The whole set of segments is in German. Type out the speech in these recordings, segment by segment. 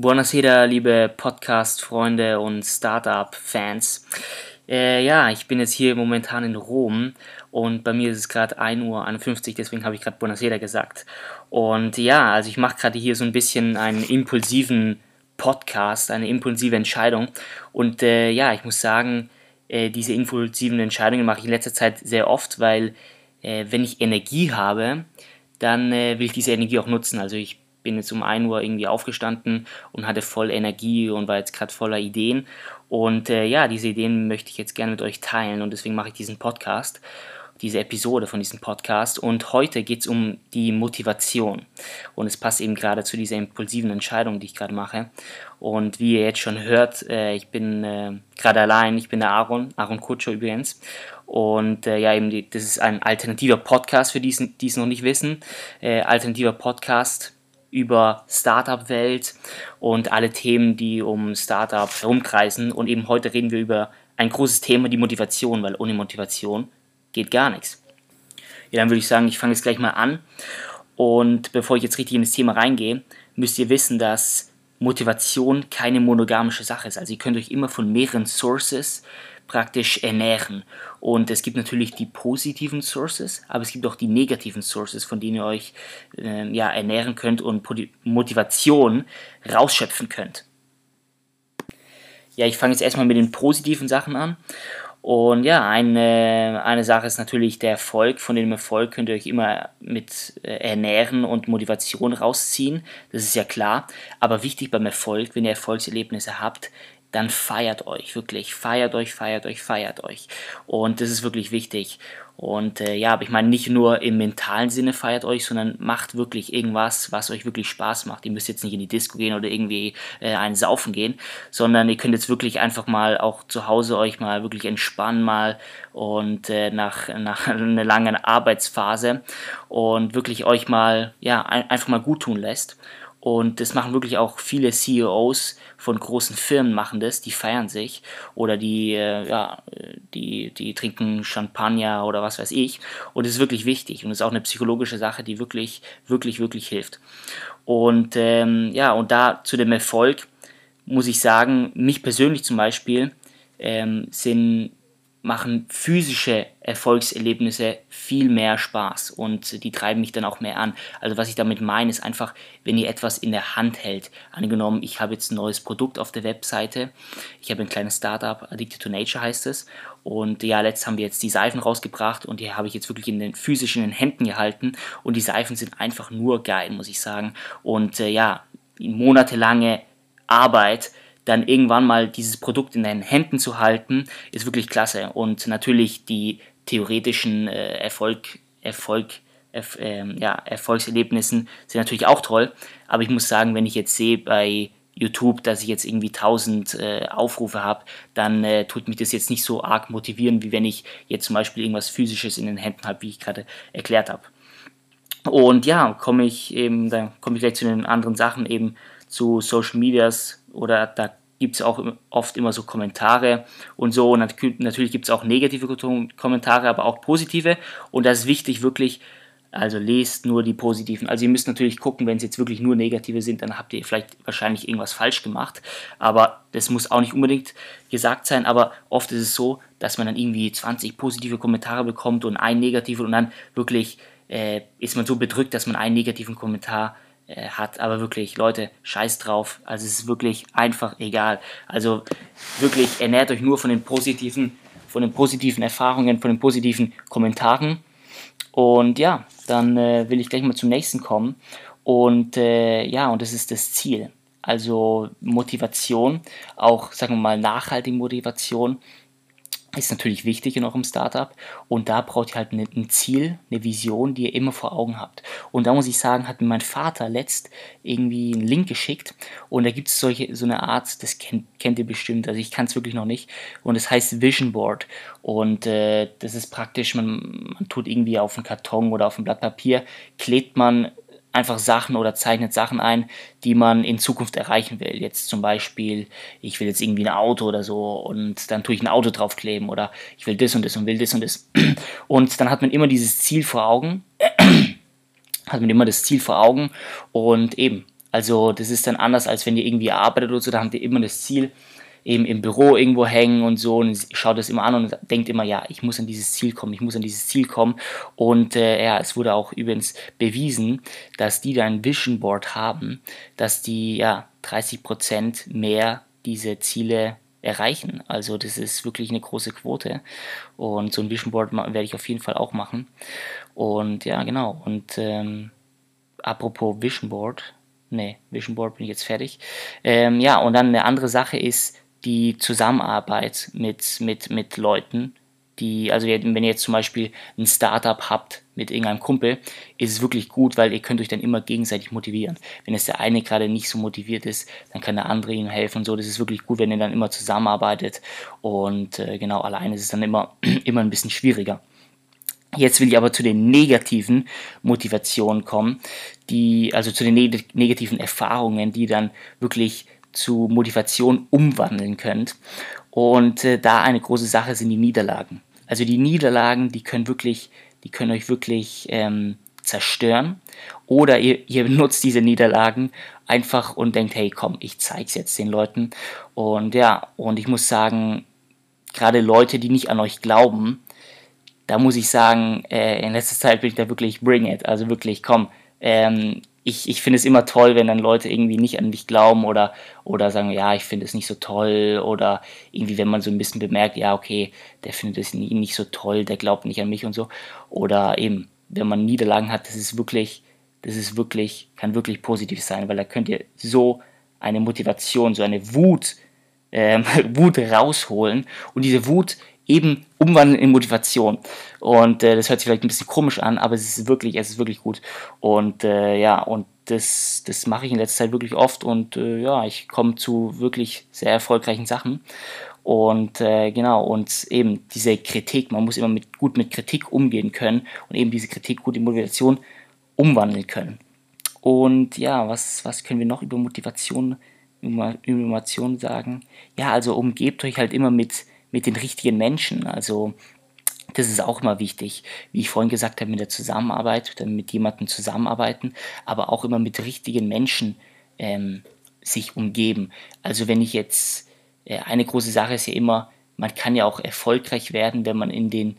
Buonasera, liebe Podcast-Freunde und Startup-Fans. Äh, ja, ich bin jetzt hier momentan in Rom und bei mir ist es gerade 1.51 Uhr, deswegen habe ich gerade Buonasera gesagt. Und ja, also ich mache gerade hier so ein bisschen einen impulsiven Podcast, eine impulsive Entscheidung. Und äh, ja, ich muss sagen, äh, diese impulsiven Entscheidungen mache ich in letzter Zeit sehr oft, weil äh, wenn ich Energie habe, dann äh, will ich diese Energie auch nutzen. Also ich bin jetzt um 1 Uhr irgendwie aufgestanden und hatte voll Energie und war jetzt gerade voller Ideen. Und äh, ja, diese Ideen möchte ich jetzt gerne mit euch teilen und deswegen mache ich diesen Podcast, diese Episode von diesem Podcast. Und heute geht es um die Motivation. Und es passt eben gerade zu dieser impulsiven Entscheidung, die ich gerade mache. Und wie ihr jetzt schon hört, äh, ich bin äh, gerade allein, ich bin der Aaron, Aaron Kutscher übrigens. Und äh, ja, eben, die, das ist ein alternativer Podcast für die, die es noch nicht wissen. Äh, alternativer Podcast über Startup-Welt und alle Themen, die um Startup herumkreisen. Und eben heute reden wir über ein großes Thema, die Motivation, weil ohne Motivation geht gar nichts. Ja, dann würde ich sagen, ich fange jetzt gleich mal an. Und bevor ich jetzt richtig in das Thema reingehe, müsst ihr wissen, dass Motivation keine monogamische Sache ist. Also ihr könnt euch immer von mehreren Sources praktisch ernähren. Und es gibt natürlich die positiven Sources, aber es gibt auch die negativen Sources, von denen ihr euch äh, ja, ernähren könnt und Motivation rausschöpfen könnt. Ja, ich fange jetzt erstmal mit den positiven Sachen an. Und ja, eine, eine Sache ist natürlich der Erfolg. Von dem Erfolg könnt ihr euch immer mit äh, ernähren und Motivation rausziehen. Das ist ja klar. Aber wichtig beim Erfolg, wenn ihr Erfolgserlebnisse habt, dann feiert euch, wirklich, feiert euch, feiert euch, feiert euch. Und das ist wirklich wichtig. Und äh, ja, aber ich meine, nicht nur im mentalen Sinne feiert euch, sondern macht wirklich irgendwas, was euch wirklich Spaß macht. Ihr müsst jetzt nicht in die Disco gehen oder irgendwie äh, einen saufen gehen, sondern ihr könnt jetzt wirklich einfach mal auch zu Hause euch mal wirklich entspannen mal und äh, nach, nach einer langen Arbeitsphase und wirklich euch mal, ja, ein, einfach mal gut tun lässt. Und das machen wirklich auch viele CEOs von großen Firmen machen das, die feiern sich oder die, äh, ja, die, die trinken Champagner oder was weiß ich. Und das ist wirklich wichtig und ist auch eine psychologische Sache, die wirklich, wirklich, wirklich hilft. Und ähm, ja, und da zu dem Erfolg muss ich sagen, mich persönlich zum Beispiel ähm, sind machen physische Erfolgserlebnisse viel mehr Spaß und die treiben mich dann auch mehr an. Also was ich damit meine, ist einfach, wenn ihr etwas in der Hand hält. Angenommen, ich habe jetzt ein neues Produkt auf der Webseite. Ich habe ein kleines Startup, Addicted to Nature heißt es. Und ja, letzt haben wir jetzt die Seifen rausgebracht und die habe ich jetzt wirklich in den physischen in den Händen gehalten. Und die Seifen sind einfach nur geil, muss ich sagen. Und äh, ja, monatelange Arbeit dann irgendwann mal dieses Produkt in deinen Händen zu halten, ist wirklich klasse. Und natürlich die theoretischen äh, Erfolg, Erfolg, Erf, äh, ja, Erfolgserlebnissen sind natürlich auch toll. Aber ich muss sagen, wenn ich jetzt sehe bei YouTube, dass ich jetzt irgendwie 1000 äh, Aufrufe habe, dann äh, tut mich das jetzt nicht so arg motivieren, wie wenn ich jetzt zum Beispiel irgendwas Physisches in den Händen habe, wie ich gerade erklärt habe. Und ja, komme ich eben, dann komme ich gleich zu den anderen Sachen eben zu Social Medias oder da gibt es auch oft immer so Kommentare und so. Und natürlich gibt es auch negative Kommentare, aber auch positive. Und das ist wichtig, wirklich, also lest nur die positiven. Also ihr müsst natürlich gucken, wenn es jetzt wirklich nur negative sind, dann habt ihr vielleicht wahrscheinlich irgendwas falsch gemacht. Aber das muss auch nicht unbedingt gesagt sein. Aber oft ist es so, dass man dann irgendwie 20 positive Kommentare bekommt und einen negativen und dann wirklich äh, ist man so bedrückt, dass man einen negativen Kommentar äh, hat. Aber wirklich, Leute, scheiß drauf. Also es ist wirklich einfach egal. Also wirklich, ernährt euch nur von den positiven, von den positiven Erfahrungen, von den positiven Kommentaren. Und ja, dann äh, will ich gleich mal zum nächsten kommen. Und äh, ja, und das ist das Ziel. Also Motivation, auch sagen wir mal nachhaltige Motivation, ist natürlich wichtig in eurem Startup. Und da braucht ihr halt ein Ziel, eine Vision, die ihr immer vor Augen habt. Und da muss ich sagen, hat mir mein Vater letzt irgendwie einen Link geschickt. Und da gibt es solche so eine Art, das kennt, kennt ihr bestimmt, also ich kann es wirklich noch nicht. Und es das heißt Vision Board. Und äh, das ist praktisch, man, man tut irgendwie auf einen Karton oder auf ein Blatt Papier, klebt man einfach Sachen oder zeichnet Sachen ein, die man in Zukunft erreichen will. Jetzt zum Beispiel, ich will jetzt irgendwie ein Auto oder so und dann tue ich ein Auto draufkleben oder ich will das und das und will das und das. Und dann hat man immer dieses Ziel vor Augen, hat man immer das Ziel vor Augen und eben, Also das ist dann anders, als wenn ihr irgendwie arbeitet oder so, da habt ihr immer das Ziel, eben im Büro irgendwo hängen und so und schaut das immer an und denkt immer, ja, ich muss an dieses Ziel kommen, ich muss an dieses Ziel kommen. Und äh, ja, es wurde auch übrigens bewiesen, dass die, die ein Vision Board haben, dass die ja 30% mehr diese Ziele erreichen. Also das ist wirklich eine große Quote. Und so ein Vision Board werde ich auf jeden Fall auch machen. Und ja, genau. Und ähm, apropos Vision Board, nee, Vision Board bin ich jetzt fertig. Ähm, ja, und dann eine andere Sache ist, die Zusammenarbeit mit, mit, mit Leuten, die, also wenn ihr jetzt zum Beispiel ein Startup habt mit irgendeinem Kumpel, ist es wirklich gut, weil ihr könnt euch dann immer gegenseitig motivieren. Wenn es der eine gerade nicht so motiviert ist, dann kann der andere ihm helfen und so. Das ist wirklich gut, wenn ihr dann immer zusammenarbeitet und äh, genau, alleine ist es dann immer, immer ein bisschen schwieriger. Jetzt will ich aber zu den negativen Motivationen kommen, die, also zu den neg negativen Erfahrungen, die dann wirklich zu Motivation umwandeln könnt. Und äh, da eine große Sache sind die Niederlagen. Also die Niederlagen, die können wirklich, die können euch wirklich ähm, zerstören. Oder ihr, ihr benutzt diese Niederlagen einfach und denkt, hey, komm, ich zeig's jetzt den Leuten. Und ja, und ich muss sagen, gerade Leute, die nicht an euch glauben, da muss ich sagen, äh, in letzter Zeit bin ich da wirklich bring it. Also wirklich, komm, ähm, ich, ich finde es immer toll, wenn dann Leute irgendwie nicht an dich glauben oder, oder sagen, ja, ich finde es nicht so toll oder irgendwie, wenn man so ein bisschen bemerkt, ja, okay, der findet es nicht so toll, der glaubt nicht an mich und so. Oder eben, wenn man Niederlagen hat, das ist wirklich, das ist wirklich, kann wirklich positiv sein, weil da könnt ihr so eine Motivation, so eine Wut, ähm, Wut rausholen und diese Wut eben umwandeln in Motivation. Und äh, das hört sich vielleicht ein bisschen komisch an, aber es ist wirklich, es ist wirklich gut. Und äh, ja, und das, das mache ich in letzter Zeit wirklich oft und äh, ja, ich komme zu wirklich sehr erfolgreichen Sachen. Und äh, genau, und eben diese Kritik, man muss immer mit, gut mit Kritik umgehen können und eben diese Kritik gut in Motivation umwandeln können. Und ja, was, was können wir noch über Motivation, über Motivation sagen? Ja, also umgebt euch halt immer mit, mit den richtigen Menschen. Also das ist auch immer wichtig, wie ich vorhin gesagt habe, mit der Zusammenarbeit, mit jemandem zusammenarbeiten, aber auch immer mit richtigen Menschen ähm, sich umgeben. Also wenn ich jetzt, äh, eine große Sache ist ja immer, man kann ja auch erfolgreich werden, wenn man in den,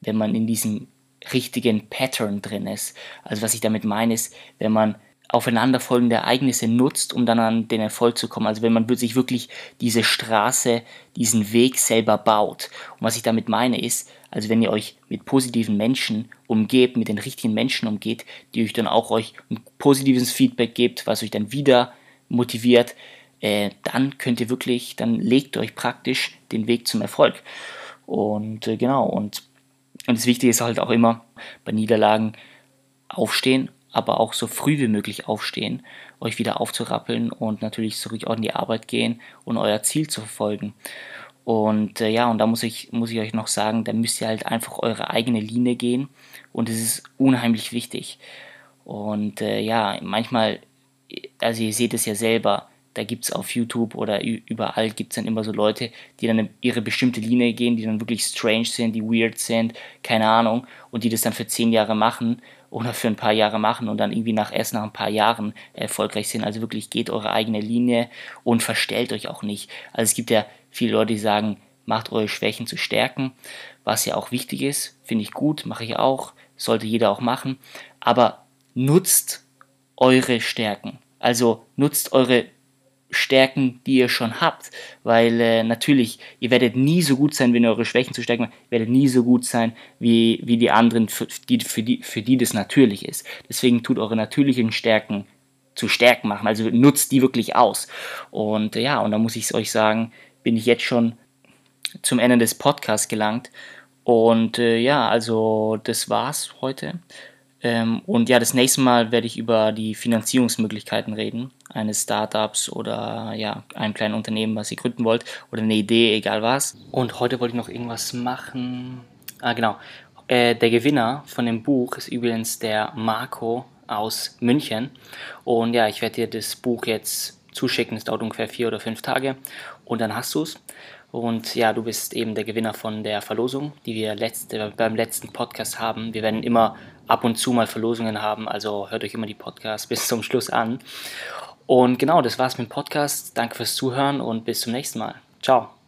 wenn man in diesem richtigen Pattern drin ist. Also was ich damit meine ist, wenn man aufeinanderfolgende Ereignisse nutzt, um dann an den Erfolg zu kommen. Also wenn man sich wirklich diese Straße, diesen Weg selber baut. Und was ich damit meine ist, also wenn ihr euch mit positiven Menschen umgebt, mit den richtigen Menschen umgeht, die euch dann auch euch ein positives Feedback gibt, was euch dann wieder motiviert, äh, dann könnt ihr wirklich, dann legt euch praktisch den Weg zum Erfolg. Und äh, genau, und, und das Wichtige ist halt auch immer bei Niederlagen aufstehen aber auch so früh wie möglich aufstehen, euch wieder aufzurappeln und natürlich zurück in die Arbeit gehen und euer Ziel zu verfolgen. Und äh, ja, und da muss ich, muss ich euch noch sagen, da müsst ihr halt einfach eure eigene Linie gehen und es ist unheimlich wichtig. Und äh, ja, manchmal, also ihr seht es ja selber, da gibt es auf YouTube oder überall gibt es dann immer so Leute, die dann ihre bestimmte Linie gehen, die dann wirklich strange sind, die weird sind, keine Ahnung, und die das dann für zehn Jahre machen oder für ein paar Jahre machen und dann irgendwie nach erst nach ein paar Jahren erfolgreich sind. Also wirklich geht eure eigene Linie und verstellt euch auch nicht. Also es gibt ja viele Leute, die sagen, macht eure Schwächen zu Stärken, was ja auch wichtig ist, finde ich gut, mache ich auch, sollte jeder auch machen, aber nutzt eure Stärken. Also nutzt eure Stärken, die ihr schon habt. Weil äh, natürlich, ihr werdet nie so gut sein, wenn ihr eure Schwächen zu stärken Ihr werdet nie so gut sein, wie, wie die anderen, für die, für, die, für die das natürlich ist. Deswegen tut eure natürlichen Stärken zu Stärken machen. Also nutzt die wirklich aus. Und äh, ja, und da muss ich euch sagen, bin ich jetzt schon zum Ende des Podcasts gelangt. Und äh, ja, also das war's heute. Ähm, und ja, das nächste Mal werde ich über die Finanzierungsmöglichkeiten reden, eines Startups oder ja, einem kleinen Unternehmen, was ihr gründen wollt, oder eine Idee, egal was. Und heute wollte ich noch irgendwas machen. Ah, genau. Äh, der Gewinner von dem Buch ist übrigens der Marco aus München. Und ja, ich werde dir das Buch jetzt zuschicken. Es dauert ungefähr vier oder fünf Tage. Und dann hast du es. Und ja, du bist eben der Gewinner von der Verlosung, die wir letzte, beim letzten Podcast haben. Wir werden immer ab und zu mal Verlosungen haben, also hört euch immer die Podcasts bis zum Schluss an. Und genau, das war's mit dem Podcast. Danke fürs Zuhören und bis zum nächsten Mal. Ciao.